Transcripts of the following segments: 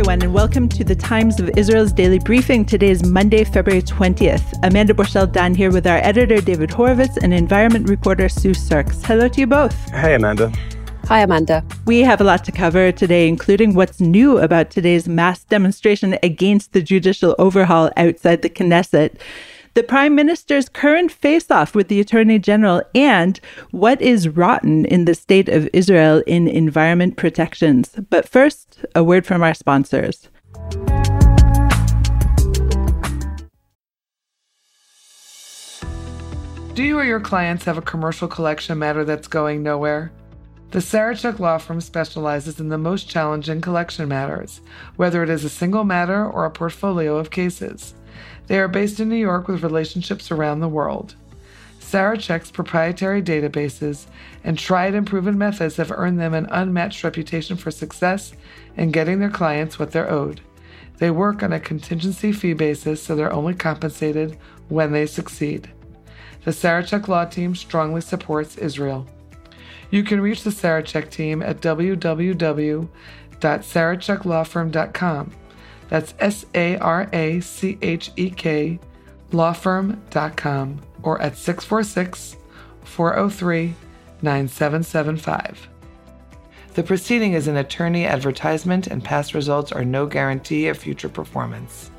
everyone, and welcome to the Times of Israel's daily briefing. Today is Monday, February 20th. Amanda Borschel Dan here with our editor, David Horovitz, and environment reporter, Sue Surkes. Hello to you both. Hey, Amanda. Hi, Amanda. We have a lot to cover today, including what's new about today's mass demonstration against the judicial overhaul outside the Knesset the Prime Minister's current face off with the Attorney General, and what is rotten in the state of Israel in environment protections. But first, a word from our sponsors. Do you or your clients have a commercial collection matter that's going nowhere? The Sarachek Law Firm specializes in the most challenging collection matters, whether it is a single matter or a portfolio of cases. They are based in New York with relationships around the world. Sarachek's proprietary databases and tried and proven methods have earned them an unmatched reputation for success in getting their clients what they're owed. They work on a contingency fee basis, so they're only compensated when they succeed. The Sarachek Law Team strongly supports Israel. You can reach the Sarachek team at www.saracheklawfirm.com that's S A R A C H E K lawfirm.com or at 646 403 9775. The proceeding is an attorney advertisement, and past results are no guarantee of future performance.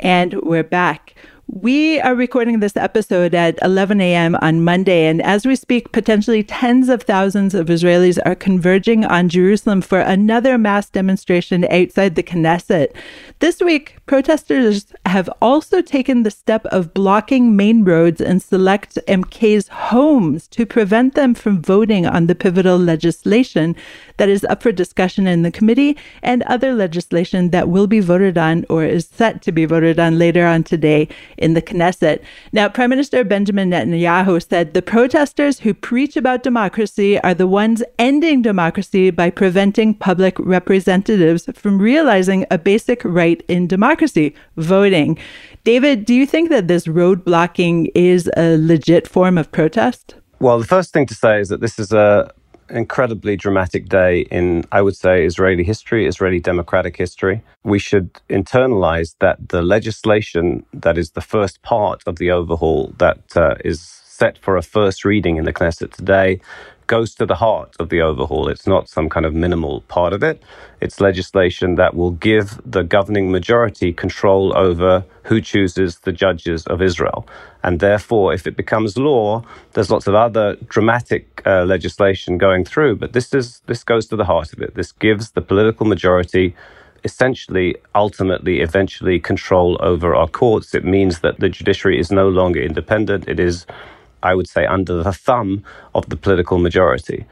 And we're back. We are recording this episode at 11 a.m. on Monday, and as we speak, potentially tens of thousands of Israelis are converging on Jerusalem for another mass demonstration outside the Knesset. This week, protesters have also taken the step of blocking main roads and select MK's homes to prevent them from voting on the pivotal legislation that is up for discussion in the committee and other legislation that will be voted on or is set to be voted on later on today in the Knesset. Now, Prime Minister Benjamin Netanyahu said the protesters who preach about democracy are the ones ending democracy by preventing public representatives from realizing a basic right in democracy, voting. David, do you think that this road blocking is a legit form of protest? Well, the first thing to say is that this is a incredibly dramatic day in, I would say, Israeli history, Israeli democratic history. We should internalize that the legislation that is the first part of the overhaul that uh, is set for a first reading in the Knesset today goes to the heart of the overhaul. It's not some kind of minimal part of it. It's legislation that will give the governing majority control over who chooses the judges of Israel. And therefore, if it becomes law, there's lots of other dramatic uh, legislation going through, but this is this goes to the heart of it. This gives the political majority essentially, ultimately, eventually control over our courts. It means that the judiciary is no longer independent. It is I would say, under the thumb of the political majority.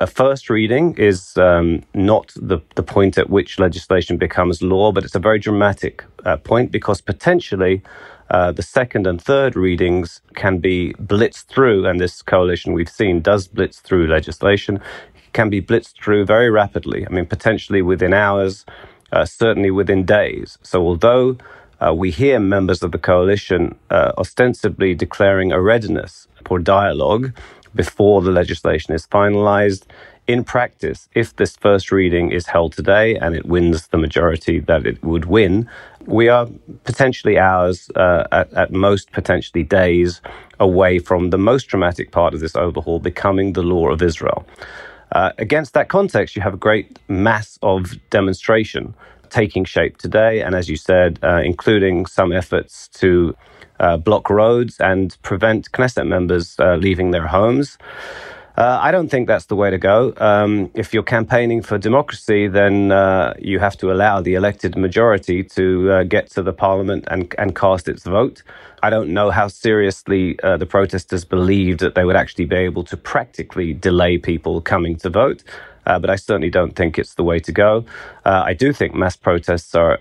A first reading is um, not the, the point at which legislation becomes law, but it's a very dramatic uh, point because potentially uh, the second and third readings can be blitzed through, and this coalition we've seen does blitz through legislation, can be blitzed through very rapidly. I mean, potentially within hours, uh, certainly within days. So, although uh, we hear members of the coalition uh, ostensibly declaring a readiness for dialogue before the legislation is finalized. In practice, if this first reading is held today and it wins the majority that it would win, we are potentially hours, uh, at, at most potentially days, away from the most dramatic part of this overhaul becoming the law of Israel. Uh, against that context, you have a great mass of demonstration taking shape today, and as you said, uh, including some efforts to uh, block roads and prevent Knesset members uh, leaving their homes. Uh, I don't think that's the way to go. Um, if you're campaigning for democracy, then uh, you have to allow the elected majority to uh, get to the parliament and, and cast its vote. I don't know how seriously the protesters believed that they would actually be able to practically delay people coming to vote. Uh, but I certainly don't think it's the way to go. Uh, I do think mass protests are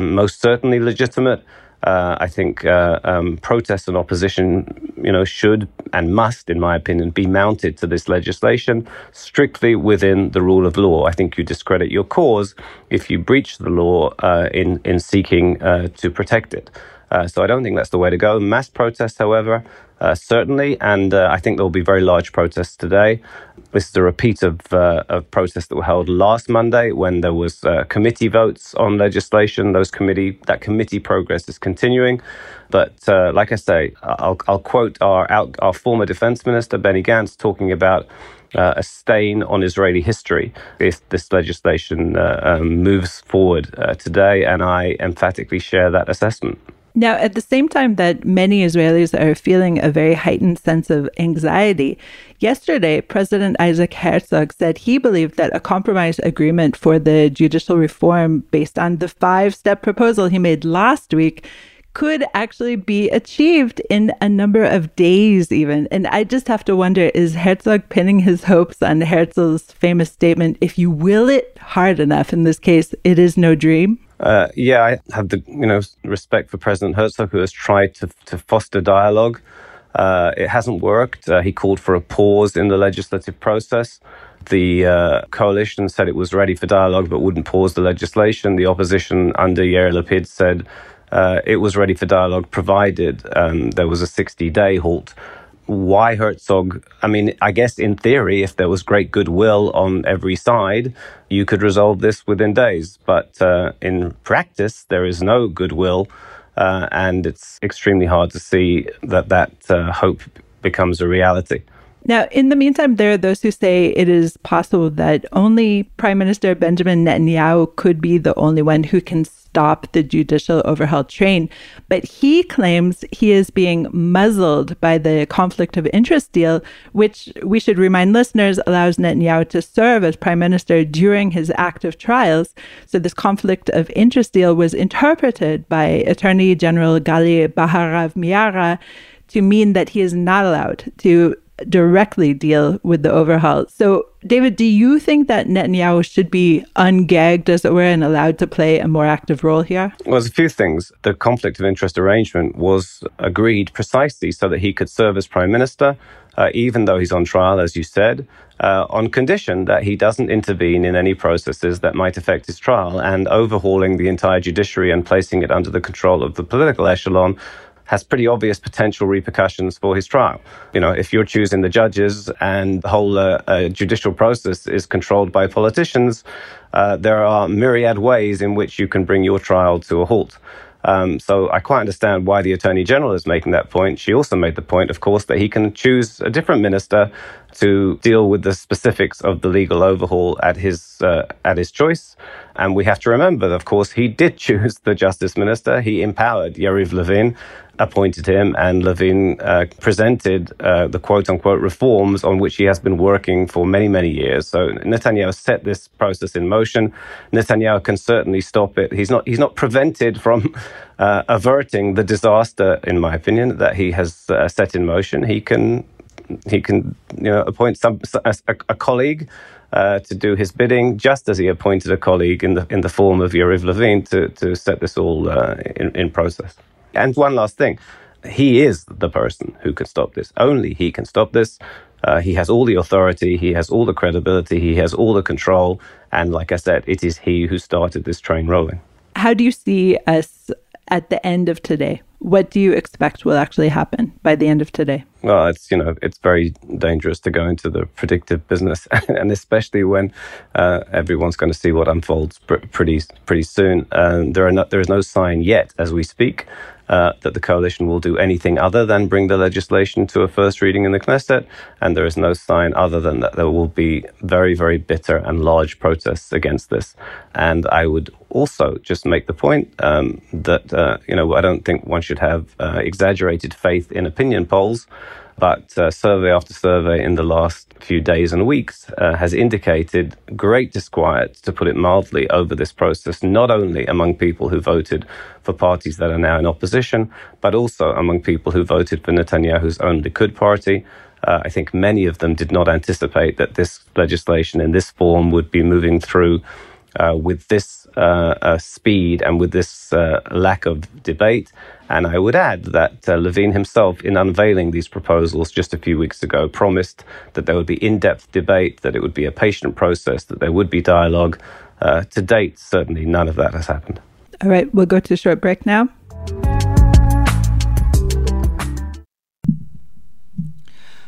most certainly legitimate. Uh, I think uh, um, protests and opposition, you know, should and must, in my opinion, be mounted to this legislation strictly within the rule of law. I think you discredit your cause if you breach the law uh, in in seeking uh, to protect it. Uh, so I don't think that's the way to go. Mass protests, however, uh, certainly, and uh, I think there will be very large protests today. This is a repeat of, uh, of protests that were held last Monday when there was uh, committee votes on legislation. Those committee that committee progress is continuing, but like I say, I'll, I'll quote our our former defense minister Benny Gantz talking about. Uh, a stain on Israeli history if this legislation uh, um, moves forward uh, today, and I emphatically share that assessment. Now, at the same time that many Israelis are feeling a very heightened sense of anxiety, yesterday President Isaac Herzog said he believed that a compromise agreement for the judicial reform based on the five step proposal he made last week could actually be achieved in a number of days, even. And I just have to wonder is Herzog pinning his hopes on Herzl's famous statement, if you will it hard enough, in this case, it is no dream? Uh, yeah, I have the you know respect for President Herzog, who has tried to to foster dialogue. Uh, it hasn't worked. Uh, he called for a pause in the legislative process. The uh, coalition said it was ready for dialogue but wouldn't pause the legislation. The opposition under Yair Lapid said uh, it was ready for dialogue provided um, there was a 60 day halt why Herzog? I mean, I guess in theory, if there was great goodwill on every side, you could resolve this within days. But uh, in practice, there is no goodwill, uh, and it's extremely hard to see that that uh, hope becomes a reality. Now, in the meantime, there are those who say it is possible that only Prime Minister Benjamin Netanyahu could be the only one who can stop the judicial overhaul train. But he claims he is being muzzled by the conflict of interest deal, which we should remind listeners allows Netanyahu to serve as prime minister during his active trials. So this conflict of interest deal was interpreted by Attorney General Gali Baharav Miara to mean that he is not allowed to directly deal with the overhaul. So, David, do you think that Netanyahu should be ungagged, as it were, and allowed to play a more active role here? Well, there's a few things. The conflict of interest arrangement was agreed precisely so that he could serve as prime minister, uh, even though he's on trial, as you said. Uh, on condition that he doesn't intervene in any processes that might affect his trial and overhauling the entire judiciary and placing it under the control of the political echelon has pretty obvious potential repercussions for his trial. You know, if you're choosing the judges and the whole uh, uh, judicial process is controlled by politicians, uh, there are myriad ways in which you can bring your trial to a halt. Um, so I quite understand why the Attorney General is making that point. She also made the point, of course, that he can choose a different minister to deal with the specifics of the legal overhaul at his uh, at his choice. And we have to remember, of course, he did choose the Justice Minister. He empowered Yariv Levin, appointed him, and Levin uh, presented uh, the quote unquote reforms on which he has been working for many, many years. So Netanyahu set this process in motion. Netanyahu can certainly stop it. He's not, he's not prevented from uh, averting the disaster, in my opinion, that he has uh, set in motion. He can, he can you know, appoint some, a, a colleague uh, to do his bidding, just as he appointed a colleague in the in the form of Yariv Levin to to set this all uh, in, in process. And one last thing, he is the person who can stop this. Only he can stop this. Uh, he has all the authority, he has all the credibility, he has all the control, and like I said, it is he who started this train rolling. How do you see us at the end of today? What do you expect will actually happen by the end of today? Well, it's you know it's very dangerous to go into the predictive business, and especially when uh, everyone's going to see what unfolds pr- pretty pretty soon. Um, there are no, there is no sign yet as we speak uh, that the coalition will do anything other than bring the legislation to a first reading in the Knesset, and there is no sign other than that there will be very, very bitter and large protests against this. And I would also just make the point um, that uh, you know I don't think one should have uh, exaggerated faith in opinion polls. But uh, survey after survey in the last few days and weeks uh, has indicated great disquiet, to put it mildly, over this process, not only among people who voted for parties that are now in opposition, but also among people who voted for Netanyahu's own Likud party. Uh, I think many of them did not anticipate that this legislation in this form would be moving through uh, with this uh, uh, speed and with this uh, lack of debate. And I would add that uh, Levin himself, in unveiling these proposals just a few weeks ago, promised that there would be in depth debate, that it would be a patient process, that there would be dialogue. To date, certainly none of that has happened. All right, we'll go to a short break now.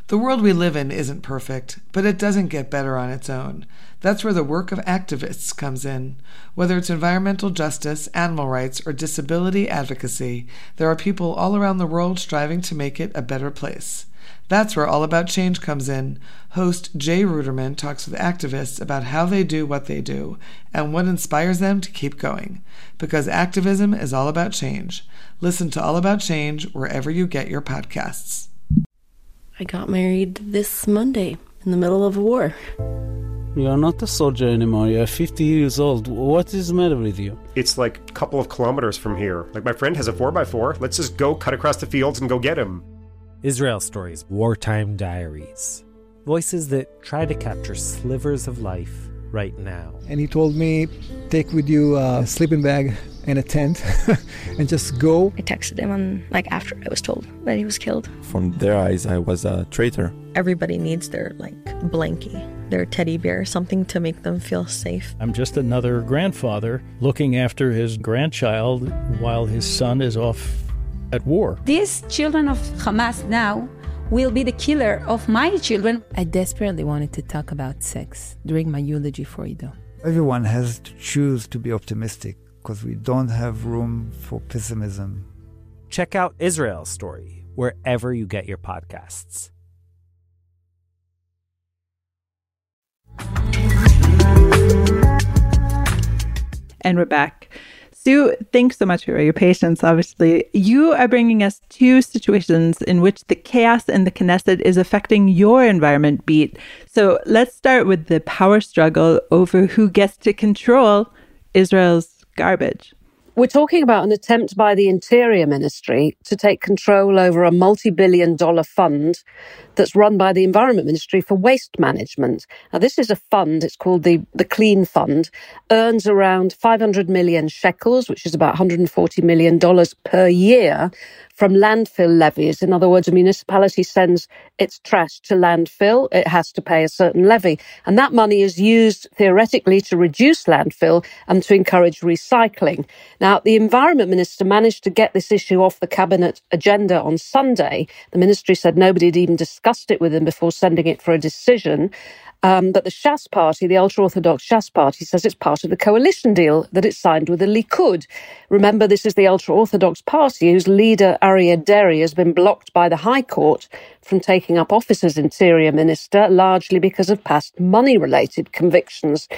The world we live in isn't perfect, but it doesn't get better on its own. That's where the work of activists comes in. Whether it's environmental justice, animal rights, or disability advocacy, there are people all around the world striving to make it a better place. That's where All About Change comes in. Host Jay Ruderman talks with activists about how they do what they do and what inspires them to keep going. Because activism is all about change. Listen to All About Change wherever you get your podcasts. I got married this Monday in the middle of a war. You are not a soldier anymore. You are 50 years old. What is the matter with you? It's like a couple of kilometers from here. Like my friend has a 4x4. Let's just go cut across the fields and go get him. Israel Stories Wartime Diaries. Voices that try to capture slivers of life right now. And he told me, take with you a sleeping bag and a tent and just go. I texted him on like after I was told that he was killed. From their eyes, I was a traitor. Everybody needs their like blankie, their teddy bear, something to make them feel safe. I'm just another grandfather looking after his grandchild while his son is off at war. These children of Hamas now will be the killer of my children. I desperately wanted to talk about sex during my eulogy for Ido. Everyone has to choose to be optimistic because we don't have room for pessimism. Check out Israel's story wherever you get your podcasts. And we're back. Sue, thanks so much for your patience. Obviously, you are bringing us two situations in which the chaos in the Knesset is affecting your environment beat. So let's start with the power struggle over who gets to control Israel's garbage. We're talking about an attempt by the Interior Ministry to take control over a multi billion dollar fund that's run by the Environment Ministry for waste management. Now, this is a fund, it's called the, the Clean Fund, earns around 500 million shekels, which is about $140 million per year from landfill levies. In other words, a municipality sends its trash to landfill, it has to pay a certain levy. And that money is used theoretically to reduce landfill and to encourage recycling. Now, the Environment Minister managed to get this issue off the Cabinet agenda on Sunday. The ministry said nobody had even discussed it with him before sending it for a decision. Um, but the Shas party, the ultra Orthodox Shas party, says it's part of the coalition deal that it signed with the Likud. Remember, this is the ultra Orthodox party whose leader, Aryeh Deri, has been blocked by the High Court from taking up office as interior minister, largely because of past money related convictions.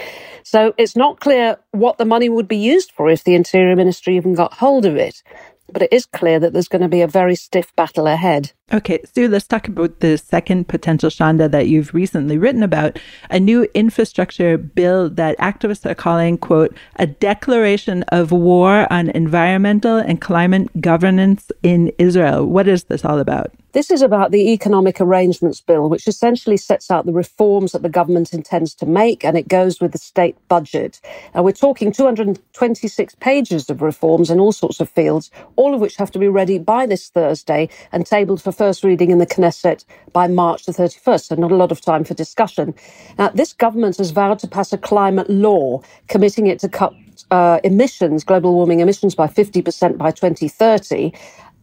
So it's not clear what the money would be used for if the interior ministry even got hold of it but it is clear that there's going to be a very stiff battle ahead. Okay, Sue, let's talk about the second potential Shanda that you've recently written about a new infrastructure bill that activists are calling, quote, a declaration of war on environmental and climate governance in Israel. What is this all about? This is about the Economic Arrangements Bill, which essentially sets out the reforms that the government intends to make, and it goes with the state budget. And we're talking 226 pages of reforms in all sorts of fields, all of which have to be ready by this Thursday and tabled for first reading in the Knesset by March the 31st, so not a lot of time for discussion. Now, this government has vowed to pass a climate law, committing it to cut uh, emissions, global warming emissions, by 50% by 2030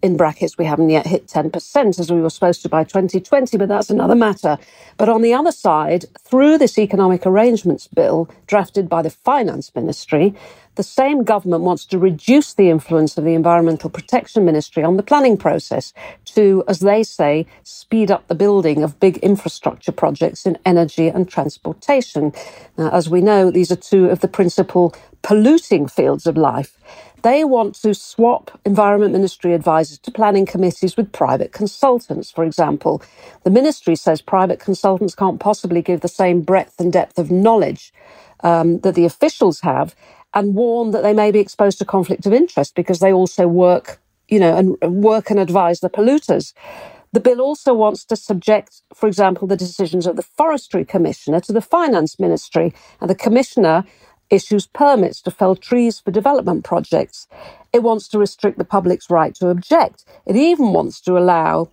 in brackets, we haven't yet hit 10% as we were supposed to by 2020, but that's another matter. But on the other side, through this economic arrangements bill drafted by the finance ministry, the same government wants to reduce the influence of the Environmental Protection Ministry on the planning process to, as they say, speed up the building of big infrastructure projects in energy and transportation. Now, as we know, these are two of the principal polluting fields of life. They want to swap Environment Ministry advisors to planning committees with private consultants, for example. The ministry says private consultants can't possibly give the same breadth and depth of knowledge um, that the officials have and warn that they may be exposed to conflict of interest because they also work, you know, and work and advise the polluters. The bill also wants to subject, for example, the decisions of the Forestry Commissioner to the Finance Ministry. And the Commissioner issues permits to fell trees for development projects. It wants to restrict the public's right to object. It even wants to allow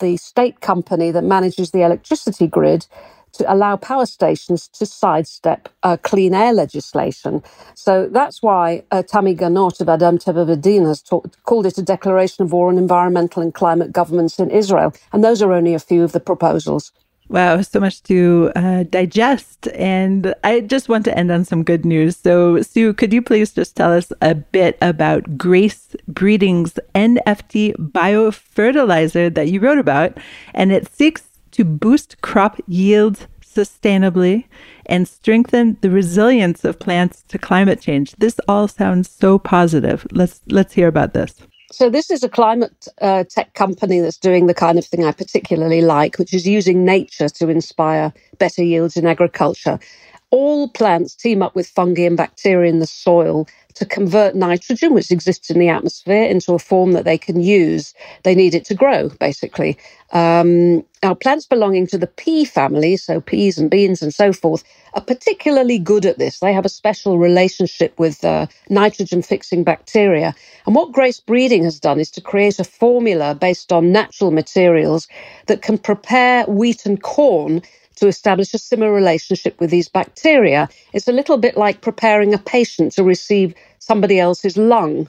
the state company that manages the electricity grid to allow power stations to sidestep uh, clean air legislation. So that's why uh, Tami Ganot of Adam Teva V'Din has talk- called it a declaration of war on environmental and climate governments in Israel. And those are only a few of the proposals. Wow, so much to uh, digest. And I just want to end on some good news. So, Sue, could you please just tell us a bit about Grace Breeding's NFT biofertilizer that you wrote about? And it seeks to boost crop yields sustainably and strengthen the resilience of plants to climate change. This all sounds so positive. Let's let's hear about this. So this is a climate uh, tech company that's doing the kind of thing I particularly like, which is using nature to inspire better yields in agriculture. All plants team up with fungi and bacteria in the soil to convert nitrogen, which exists in the atmosphere, into a form that they can use. They need it to grow, basically. Um, now, plants belonging to the pea family, so peas and beans and so forth, are particularly good at this. They have a special relationship with uh, nitrogen fixing bacteria. And what Grace Breeding has done is to create a formula based on natural materials that can prepare wheat and corn to establish a similar relationship with these bacteria. It's a little bit like preparing a patient to receive somebody else's lung.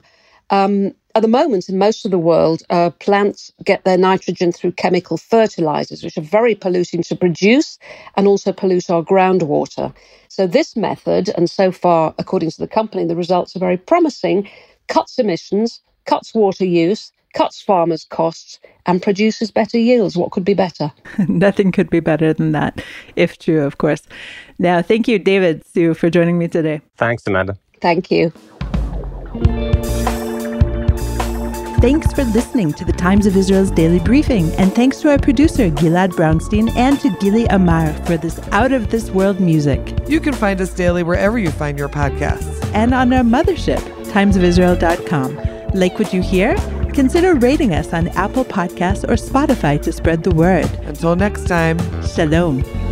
Um, at the moment, in most of the world, uh, plants get their nitrogen through chemical fertilizers, which are very polluting to produce and also pollute our groundwater. So, this method, and so far, according to the company, the results are very promising, cuts emissions, cuts water use, cuts farmers' costs, and produces better yields. What could be better? Nothing could be better than that, if true, of course. Now, thank you, David, Sue, for joining me today. Thanks, Amanda. Thank you. Thanks for listening to the Times of Israel's daily briefing, and thanks to our producer, Gilad Brownstein, and to Gili Amar for this out of this world music. You can find us daily wherever you find your podcasts. And on our mothership, timesofisrael.com. Like what you hear? Consider rating us on Apple Podcasts or Spotify to spread the word. Until next time, Shalom.